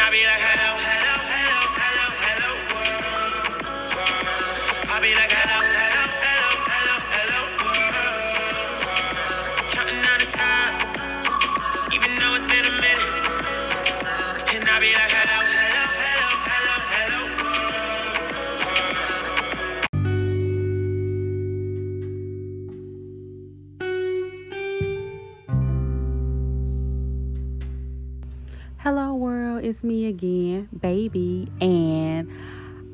I It's me again, baby, and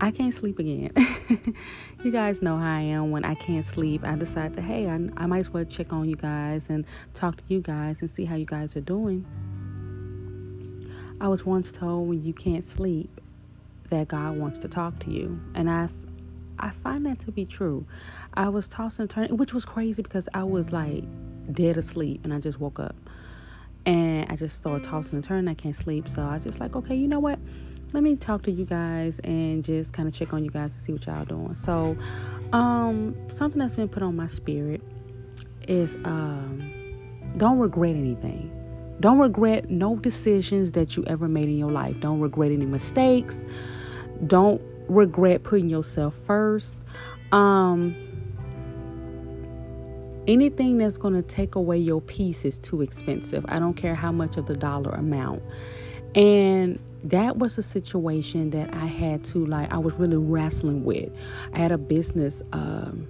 I can't sleep again. you guys know how I am when I can't sleep. I decide that, hey, I, I might as well check on you guys and talk to you guys and see how you guys are doing. I was once told when you can't sleep that God wants to talk to you, and I, I find that to be true. I was tossing and turning, which was crazy because I was like dead asleep, and I just woke up and I just started tossing and turning. I can't sleep, so I just like, okay, you know what? Let me talk to you guys and just kind of check on you guys and see what y'all doing. So, um, something that's been put on my spirit is um, don't regret anything. Don't regret no decisions that you ever made in your life. Don't regret any mistakes. Don't regret putting yourself first. Um, anything that's going to take away your peace is too expensive. I don't care how much of the dollar amount. And that was a situation that I had to like I was really wrestling with. I had a business um,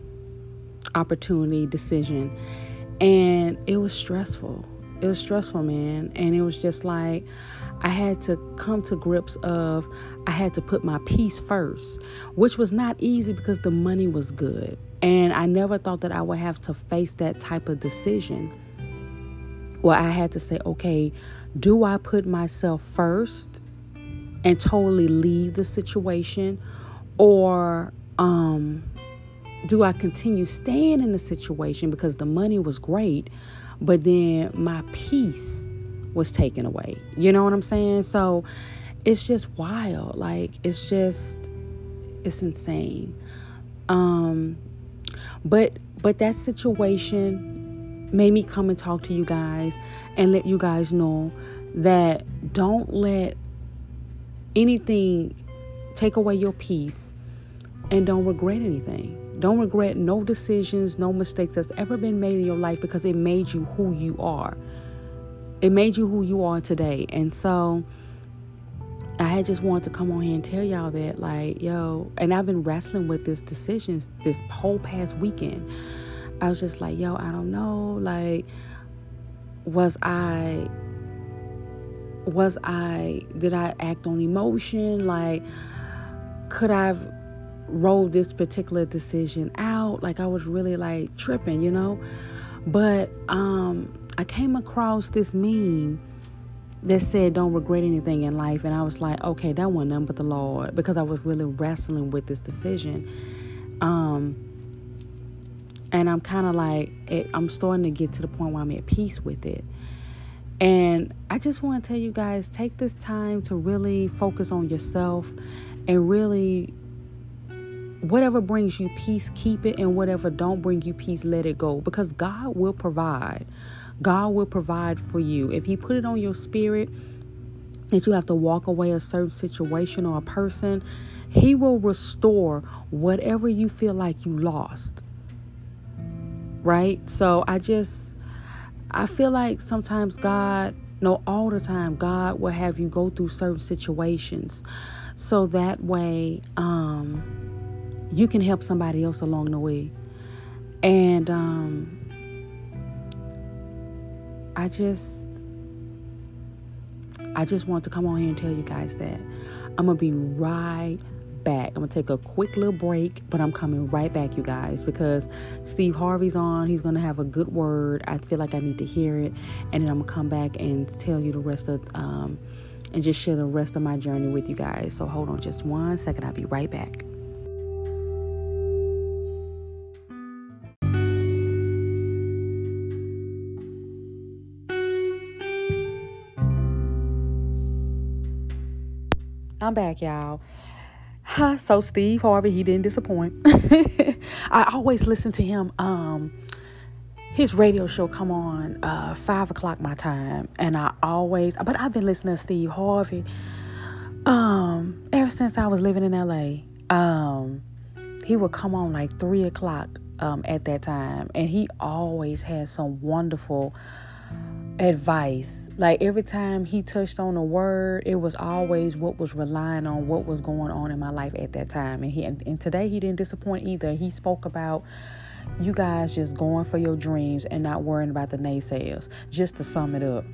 opportunity decision and it was stressful. It was stressful, man, and it was just like I had to come to grips of I had to put my peace first, which was not easy because the money was good. And I never thought that I would have to face that type of decision. Where I had to say, okay, do I put myself first and totally leave the situation? Or um, do I continue staying in the situation because the money was great, but then my peace was taken away? You know what I'm saying? So it's just wild. Like, it's just, it's insane. Um, but but that situation made me come and talk to you guys and let you guys know that don't let anything take away your peace and don't regret anything. Don't regret no decisions, no mistakes that's ever been made in your life because it made you who you are. It made you who you are today. And so I had just wanted to come on here and tell y'all that, like, yo, and I've been wrestling with this decision this whole past weekend. I was just like, yo, I don't know. Like, was I, was I, did I act on emotion? Like, could I've rolled this particular decision out? Like, I was really like tripping, you know? But um, I came across this meme that said don't regret anything in life. And i was like okay that wasn't but the lord because i was really wrestling with this decision. Um and i'm kind of like it, i'm starting to get to the point where i'm at peace with it. And i just want to tell you guys take this time to really focus on yourself and really whatever brings you peace keep it and whatever don't bring you peace let it go because god will provide God will provide for you. If He put it on your spirit that you have to walk away a certain situation or a person, He will restore whatever you feel like you lost. Right? So I just, I feel like sometimes God, no, all the time, God will have you go through certain situations so that way um, you can help somebody else along the way. And, um, I just I just want to come on here and tell you guys that I'm gonna be right back. I'm gonna take a quick little break, but I'm coming right back, you guys, because Steve Harvey's on. He's gonna have a good word. I feel like I need to hear it, and then I'm gonna come back and tell you the rest of um and just share the rest of my journey with you guys. So hold on just one second. I'll be right back. I'm back, y'all. So Steve Harvey, he didn't disappoint. I always listen to him. Um, his radio show come on uh five o'clock my time, and I always. But I've been listening to Steve Harvey Um, ever since I was living in LA, um, he would come on like three o'clock um, at that time, and he always had some wonderful advice. Like every time he touched on a word, it was always what was relying on what was going on in my life at that time. And he and, and today he didn't disappoint either. He spoke about you guys just going for your dreams and not worrying about the naysayers. Just to sum it up.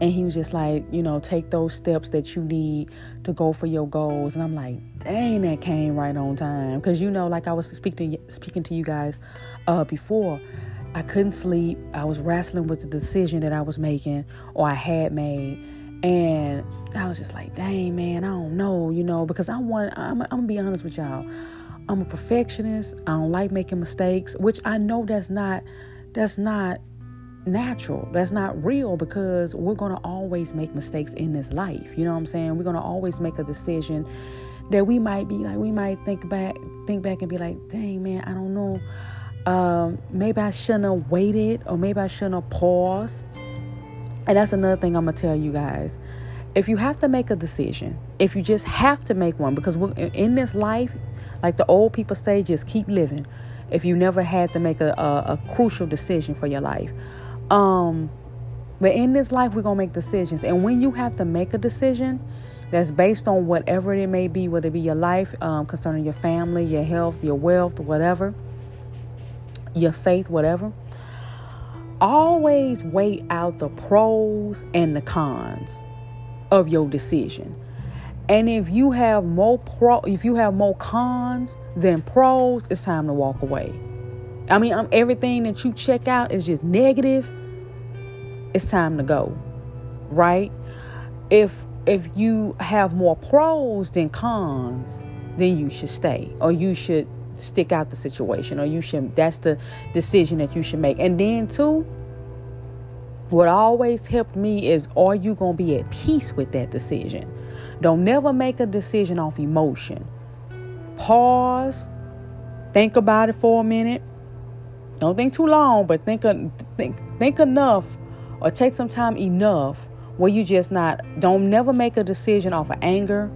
And he was just like, you know, take those steps that you need to go for your goals. And I'm like, dang, that came right on time. Because you know, like I was speaking speaking to you guys uh, before, I couldn't sleep. I was wrestling with the decision that I was making or I had made. And I was just like, dang, man, I don't know, you know, because I want, I'm, I'm gonna be honest with y'all. I'm a perfectionist. I don't like making mistakes, which I know that's not, that's not natural. That's not real because we're going to always make mistakes in this life. You know what I'm saying? We're going to always make a decision that we might be like, we might think back, think back and be like, dang, man, I don't know. Um, maybe I shouldn't have waited or maybe I shouldn't have paused. And that's another thing I'm going to tell you guys. If you have to make a decision, if you just have to make one, because in this life, like the old people say, just keep living. If you never had to make a, a, a crucial decision for your life, um, but in this life, we're gonna make decisions, and when you have to make a decision that's based on whatever it may be, whether it be your life, um, concerning your family, your health, your wealth, whatever, your faith, whatever. Always weigh out the pros and the cons of your decision. And if you have more pro, if you have more cons than pros, it's time to walk away. I mean, um, everything that you check out is just negative. It's time to go, right? If if you have more pros than cons, then you should stay, or you should stick out the situation, or you should. That's the decision that you should make. And then too, what always helped me is, are you gonna be at peace with that decision? Don't never make a decision off emotion. Pause, think about it for a minute. Don't think too long, but think think think enough or take some time enough where you just not don't never make a decision off of anger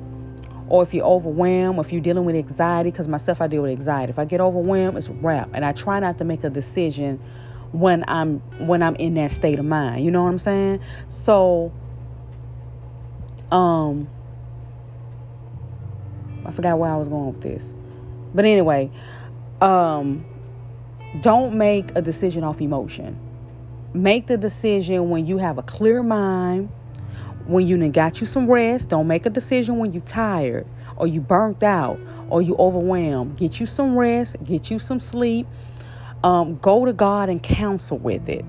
or if you're overwhelmed or if you're dealing with anxiety because myself I deal with anxiety. If I get overwhelmed, it's wrap. And I try not to make a decision when I'm when I'm in that state of mind. You know what I'm saying? So um I forgot where I was going with this. But anyway, um, don't make a decision off emotion. Make the decision when you have a clear mind, when you got you some rest. Don't make a decision when you're tired or you burnt out or you overwhelmed. Get you some rest, get you some sleep. Um, go to God and counsel with it.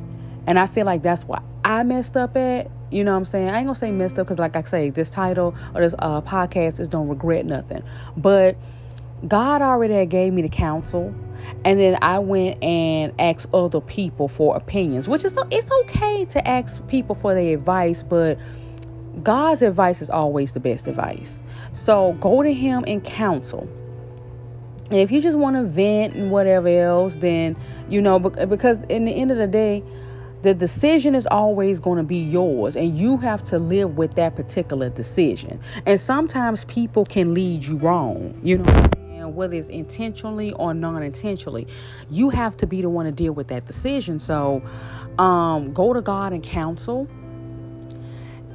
And I feel like that's what I messed up at you know what I'm saying? I ain't gonna say messed up because, like I say, this title or this uh, podcast is don't regret nothing. But God already gave me the counsel, and then I went and asked other people for opinions, which is it's okay to ask people for their advice, but God's advice is always the best advice. So go to Him and counsel. And if you just want to vent and whatever else, then you know because in the end of the day the decision is always going to be yours and you have to live with that particular decision and sometimes people can lead you wrong you know whether it's intentionally or non-intentionally you have to be the one to deal with that decision so um, go to god and counsel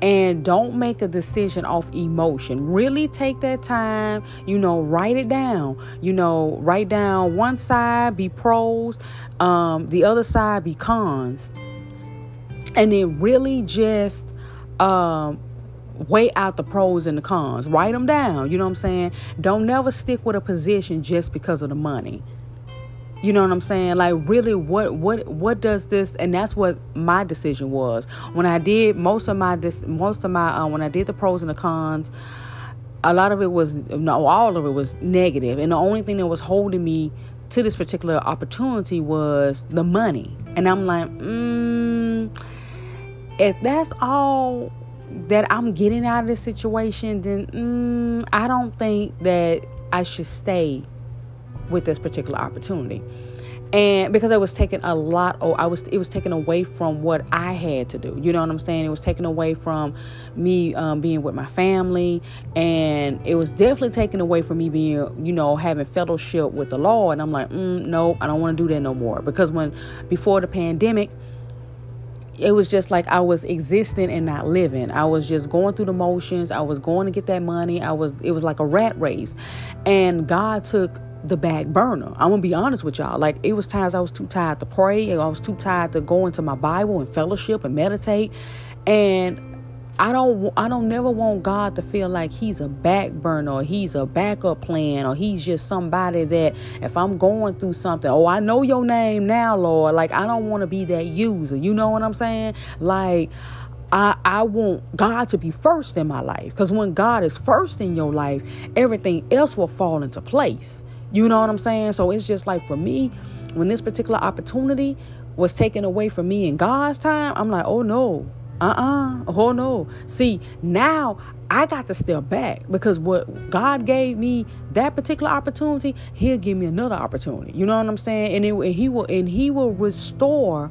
and don't make a decision off emotion. Really take that time, you know, write it down. You know, write down one side be pros, um, the other side be cons and then really just um, weigh out the pros and the cons. Write them down. You know what I'm saying? Don't never stick with a position just because of the money. You know what I'm saying? Like really what what what does this and that's what my decision was. When I did most of my dis, most of my uh, when I did the pros and the cons, a lot of it was no all of it was negative and the only thing that was holding me to this particular opportunity was the money. And I'm like, mm, if that's all that I'm getting out of this situation, then mm, I don't think that I should stay with this particular opportunity. and because it was taking a lot oh i was it was taken away from what i had to do you know what i'm saying it was taken away from me um, being with my family and it was definitely taken away from me being you know having fellowship with the Lord and i'm like mm, no i don't want to do that no more because when before the pandemic it was just like I was existing and not living. I was just going through the motions. I was going to get that money. I was it was like a rat race. And God took the back burner. I'm gonna be honest with y'all. Like it was times I was too tired to pray. I was too tired to go into my Bible and fellowship and meditate. And I don't I don't never want God to feel like he's a back burner or he's a backup plan or he's just somebody that if I'm going through something, oh I know your name now, Lord. Like I don't want to be that user. You know what I'm saying? Like I, I want God to be first in my life. Because when God is first in your life, everything else will fall into place. You know what I'm saying? So it's just like for me, when this particular opportunity was taken away from me in God's time, I'm like, oh no, uh uh oh no. See, now I got to step back because what God gave me that particular opportunity, He'll give me another opportunity. You know what I'm saying? And, it, and He will and He will restore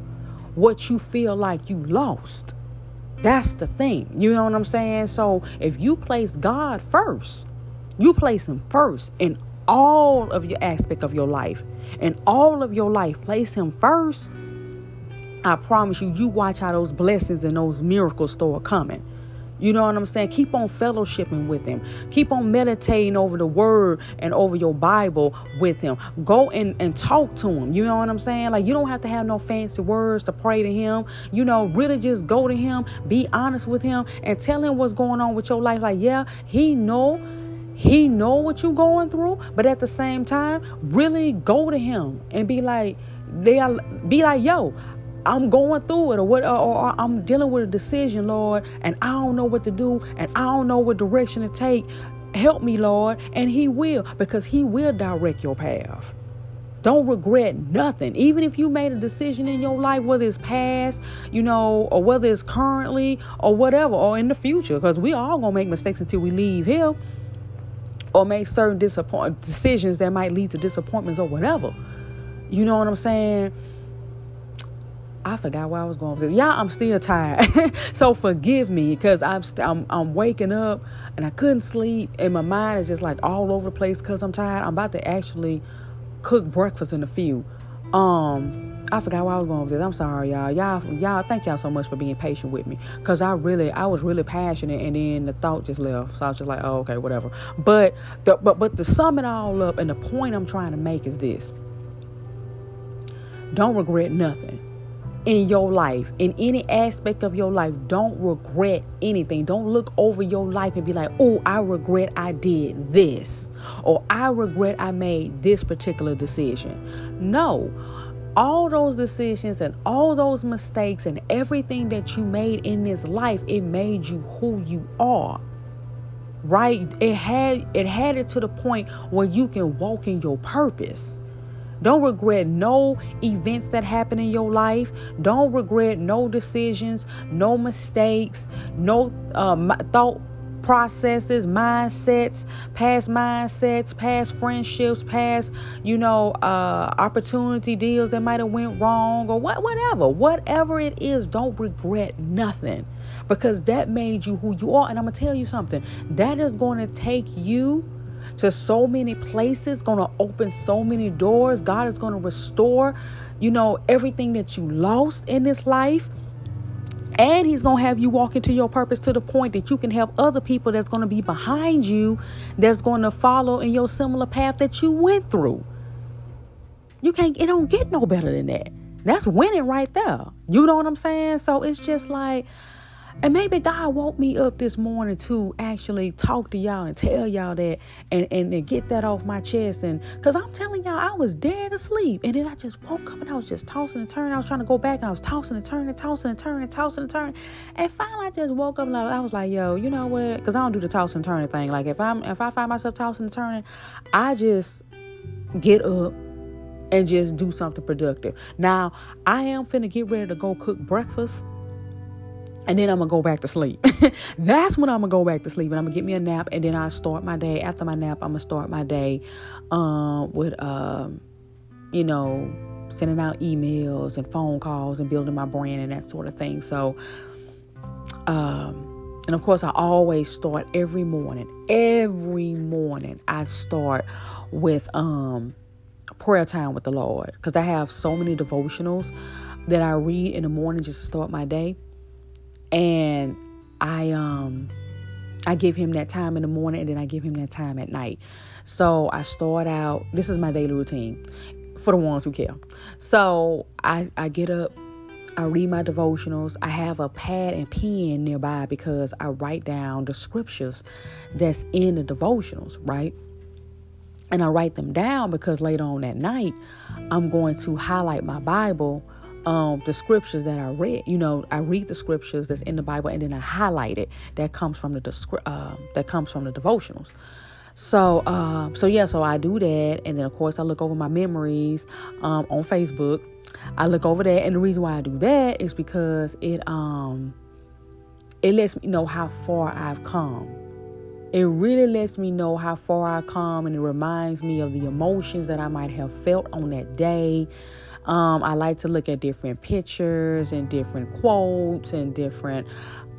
what you feel like you lost. That's the thing. You know what I'm saying? So if you place God first, you place Him first in all of your aspect of your life and all of your life place him first i promise you you watch how those blessings and those miracles start coming you know what I'm saying? Keep on fellowshipping with him. Keep on meditating over the word and over your Bible with him. Go and, and talk to him. You know what I'm saying? Like you don't have to have no fancy words to pray to him. You know, really just go to him, be honest with him, and tell him what's going on with your life. Like, yeah, he know he know what you're going through, but at the same time, really go to him and be like, they are be like, yo, I'm going through it or what or, or, I'm dealing with a decision, Lord, and I don't know what to do and I don't know what direction to take. Help me, Lord, and he will because he will direct your path. Don't regret nothing. Even if you made a decision in your life, whether it's past, you know, or whether it's currently or whatever, or in the future, because we all gonna make mistakes until we leave here or make certain disappoint decisions that might lead to disappointments or whatever. You know what I'm saying? I forgot where I was going with. Y'all, I'm still tired. so forgive me because I'm, st- I'm I'm waking up and I couldn't sleep and my mind is just like all over the place because I'm tired. I'm about to actually cook breakfast in a few. Um I forgot where I was going with this. I'm sorry, y'all. Y'all, y'all, thank y'all so much for being patient with me. Cause I really, I was really passionate, and then the thought just left. So I was just like, oh, okay, whatever. But, the, but, but to sum it all up, and the point I'm trying to make is this: don't regret nothing in your life, in any aspect of your life. Don't regret anything. Don't look over your life and be like, oh, I regret I did this, or I regret I made this particular decision. No all those decisions and all those mistakes and everything that you made in this life it made you who you are right it had it had it to the point where you can walk in your purpose don't regret no events that happen in your life. Don't regret no decisions, no mistakes, no uh, thought processes, mindsets, past mindsets, past friendships, past, you know, uh, opportunity deals that might have went wrong or what, whatever, whatever it is, don't regret nothing because that made you who you are. And I'm gonna tell you something that is going to take you to so many places, going to open so many doors. God is going to restore, you know, everything that you lost in this life. And he's going to have you walk into your purpose to the point that you can help other people that's going to be behind you, that's going to follow in your similar path that you went through. You can't, it don't get no better than that. That's winning right there. You know what I'm saying? So it's just like, and maybe God woke me up this morning to actually talk to y'all and tell y'all that and, and, and get that off my chest. And because I'm telling y'all, I was dead asleep. And then I just woke up and I was just tossing and turning. I was trying to go back and I was tossing and turning, and tossing and turning, and tossing and turning. And finally, I just woke up and I was like, yo, you know what? Because I don't do the tossing and turning thing. Like if I'm if I find myself tossing and turning, I just get up and just do something productive. Now, I am finna get ready to go cook breakfast and then I'm gonna go back to sleep. That's when I'm gonna go back to sleep, and I'm gonna get me a nap, and then I start my day. After my nap, I'm gonna start my day um, with, um, you know, sending out emails and phone calls and building my brand and that sort of thing. So, um, and of course, I always start every morning. Every morning, I start with um, prayer time with the Lord because I have so many devotionals that I read in the morning just to start my day, and I um I give him that time in the morning and then I give him that time at night. So I start out. This is my daily routine for the ones who care. So I I get up. I read my devotionals. I have a pad and pen nearby because I write down the scriptures that's in the devotionals, right? And I write them down because later on that night, I'm going to highlight my Bible um, the scriptures that I read. You know, I read the scriptures that's in the Bible and then I highlight it. That comes from the uh, that comes from the devotionals. So, um, so yeah, so I do that, and then of course I look over my memories um, on Facebook. I look over that, and the reason why I do that is because it um it lets me know how far I've come. It really lets me know how far I've come, and it reminds me of the emotions that I might have felt on that day. Um, I like to look at different pictures and different quotes and different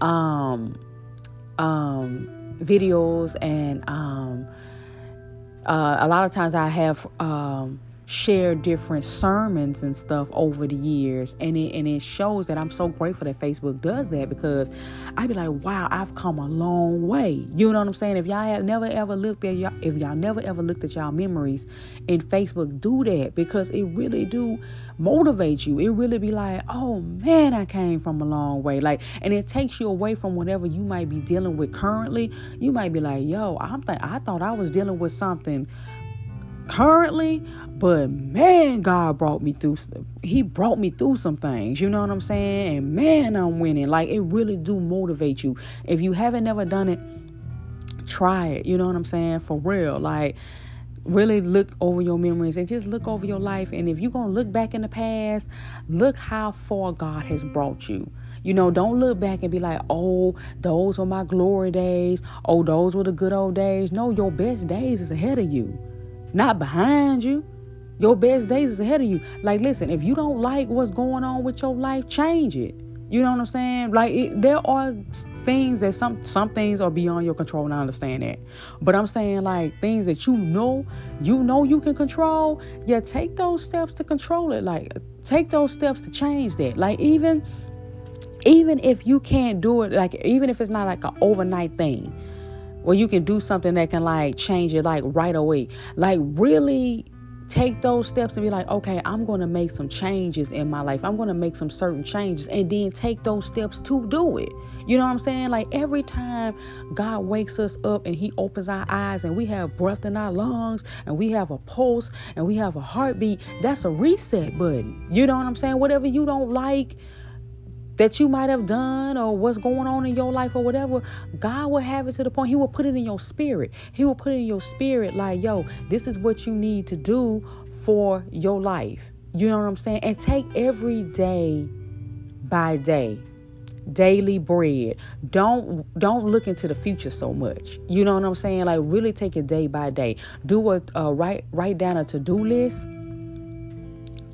um, um, videos. And um, uh, a lot of times I have share different sermons and stuff over the years. And it and it shows that I'm so grateful that Facebook does that because I'd be like wow I've come a long way. You know what I'm saying? If y'all have never ever looked at y'all if y'all never ever looked at y'all memories in Facebook do that because it really do motivate you. It really be like oh man I came from a long way. Like and it takes you away from whatever you might be dealing with currently. You might be like yo I'm th- I thought I was dealing with something currently but man, God brought me through. He brought me through some things. You know what I'm saying? And man, I'm winning. Like it really do motivate you. If you haven't never done it, try it. You know what I'm saying? For real. Like really look over your memories and just look over your life. And if you're gonna look back in the past, look how far God has brought you. You know, don't look back and be like, oh, those were my glory days. Oh, those were the good old days. No, your best days is ahead of you, not behind you. Your best days is ahead of you. Like, listen, if you don't like what's going on with your life, change it. You know what I'm saying? Like, it, there are things that some some things are beyond your control, and I understand that. But I'm saying like things that you know, you know you can control. Yeah, take those steps to control it. Like, take those steps to change that. Like, even even if you can't do it, like even if it's not like an overnight thing where you can do something that can like change it like right away. Like really take those steps and be like, okay, I'm going to make some changes in my life. I'm going to make some certain changes and then take those steps to do it. You know what I'm saying? Like every time God wakes us up and He opens our eyes and we have breath in our lungs and we have a pulse and we have a heartbeat, that's a reset button. You know what I'm saying? Whatever you don't like, that you might have done or what's going on in your life or whatever, God will have it to the point He will put it in your spirit. He will put it in your spirit like, yo, this is what you need to do for your life. You know what I'm saying? And take every day by day. Daily bread. Don't don't look into the future so much. You know what I'm saying? Like really take it day by day. Do a uh, write write down a to do list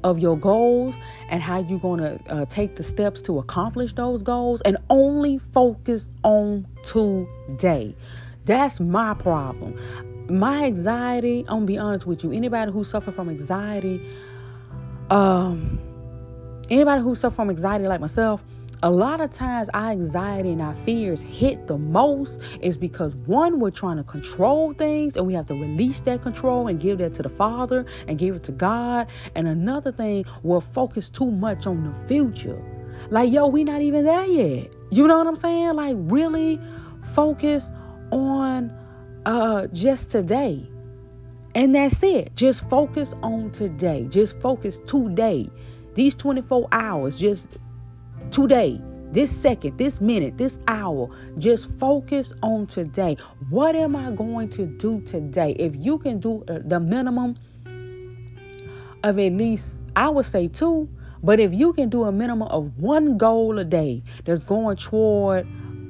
of your goals and how you're going to uh, take the steps to accomplish those goals and only focus on today. That's my problem. My anxiety, I'm gonna be honest with you, anybody who suffers from anxiety, um, anybody who suffers from anxiety like myself, a lot of times our anxiety and our fears hit the most is because one we're trying to control things and we have to release that control and give that to the father and give it to god. And another thing we're focused too much on the future. Like yo we not even there yet. You know what i'm saying? Like really focus on uh just today. And that's it. Just focus on today. Just focus today. These 24 hours just today, this second, this minute, this hour, just focus on today. What am I going to do today? If you can do uh, the minimum of at least, I would say two, but if you can do a minimum of one goal a day that's going toward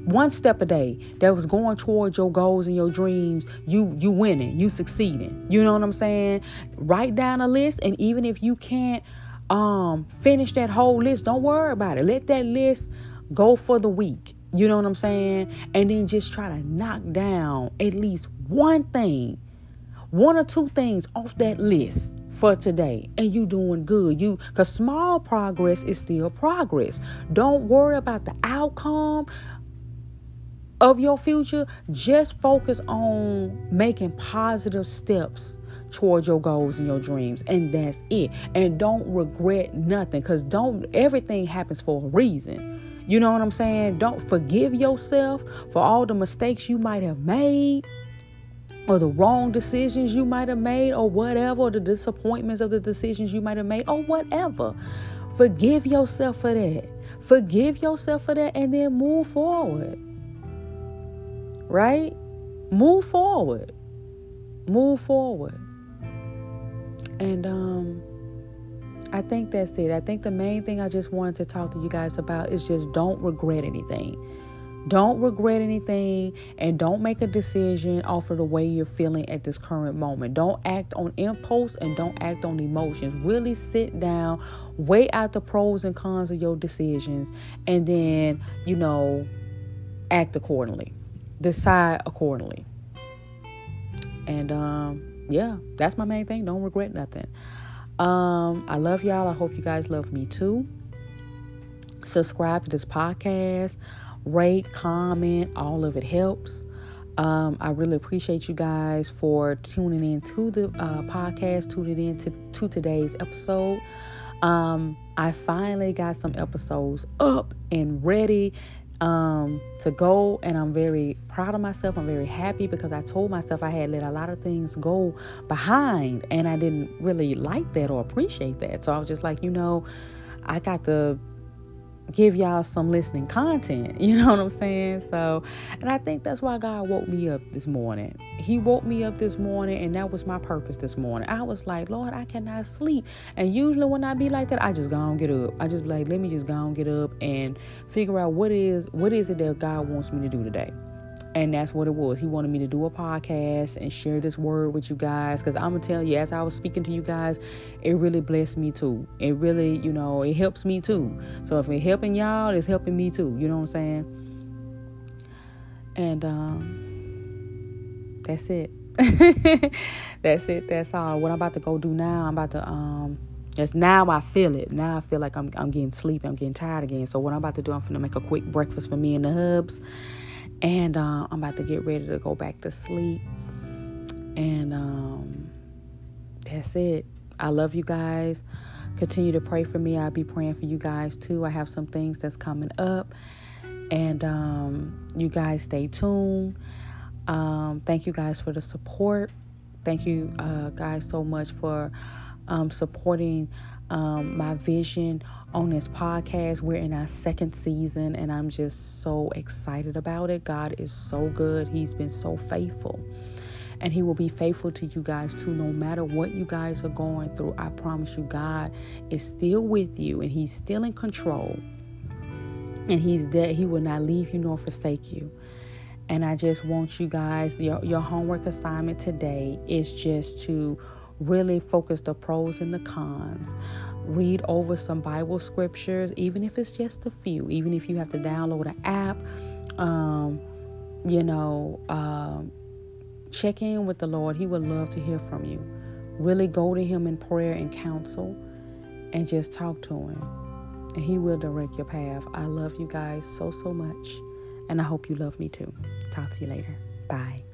one step a day that was going towards your goals and your dreams, you you winning, you succeeding. You know what I'm saying? Write down a list, and even if you can't um finish that whole list. Don't worry about it. Let that list go for the week. You know what I'm saying? And then just try to knock down at least one thing, one or two things off that list for today and you doing good you because small progress is still progress don't worry about the outcome of your future just focus on making positive steps towards your goals and your dreams and that's it and don't regret nothing because don't everything happens for a reason you know what I'm saying? Don't forgive yourself for all the mistakes you might have made or the wrong decisions you might have made or whatever, or the disappointments of the decisions you might have made or whatever. Forgive yourself for that. Forgive yourself for that and then move forward. Right? Move forward. Move forward. And um I think that's it. I think the main thing I just wanted to talk to you guys about is just don't regret anything. Don't regret anything and don't make a decision off of the way you're feeling at this current moment. Don't act on impulse and don't act on emotions. Really sit down, weigh out the pros and cons of your decisions, and then, you know, act accordingly. Decide accordingly. And um, yeah, that's my main thing. Don't regret nothing. Um, I love y'all. I hope you guys love me too. Subscribe to this podcast, rate, comment, all of it helps. Um, I really appreciate you guys for tuning in to the uh, podcast, tuning in to, to today's episode. Um, I finally got some episodes up and ready um, to go, and I'm very proud of myself. I'm very happy because I told myself I had let a lot of things go behind, and I didn't really like that or appreciate that. So I was just like, you know, I got to give y'all some listening content. You know what I'm saying? So, and I think that's why God woke me up this morning. He woke me up this morning, and that was my purpose this morning. I was like, Lord, I cannot sleep. And usually when I be like that, I just go and get up. I just be like, let me just go and get up and figure out what is what is it that God wants me to do today. And that's what it was. He wanted me to do a podcast and share this word with you guys. Because I'm going to tell you, as I was speaking to you guys, it really blessed me too. It really, you know, it helps me too. So if it's helping y'all, it's helping me too. You know what I'm saying? And um, that's it. that's it. That's all. What I'm about to go do now, I'm about to um Yes, now I feel it. Now I feel like I'm I'm getting sleepy. I'm getting tired again. So what I'm about to do, I'm gonna make a quick breakfast for me and the hubs, and uh, I'm about to get ready to go back to sleep. And um, that's it. I love you guys. Continue to pray for me. I'll be praying for you guys too. I have some things that's coming up. And um, you guys stay tuned. Um, thank you guys for the support. Thank you uh, guys so much for um, supporting um, my vision on this podcast. We're in our second season, and I'm just so excited about it. God is so good, He's been so faithful. And he will be faithful to you guys too, no matter what you guys are going through. I promise you, God is still with you and He's still in control. And He's there, He will not leave you nor forsake you. And I just want you guys, your, your homework assignment today is just to really focus the pros and the cons read over some Bible scriptures, even if it's just a few, even if you have to download an app, um, you know, um, check in with the Lord. He would love to hear from you. Really go to Him in prayer and counsel and just talk to Him. And He will direct your path. I love you guys so, so much. And I hope you love me too. Talk to you later. Bye.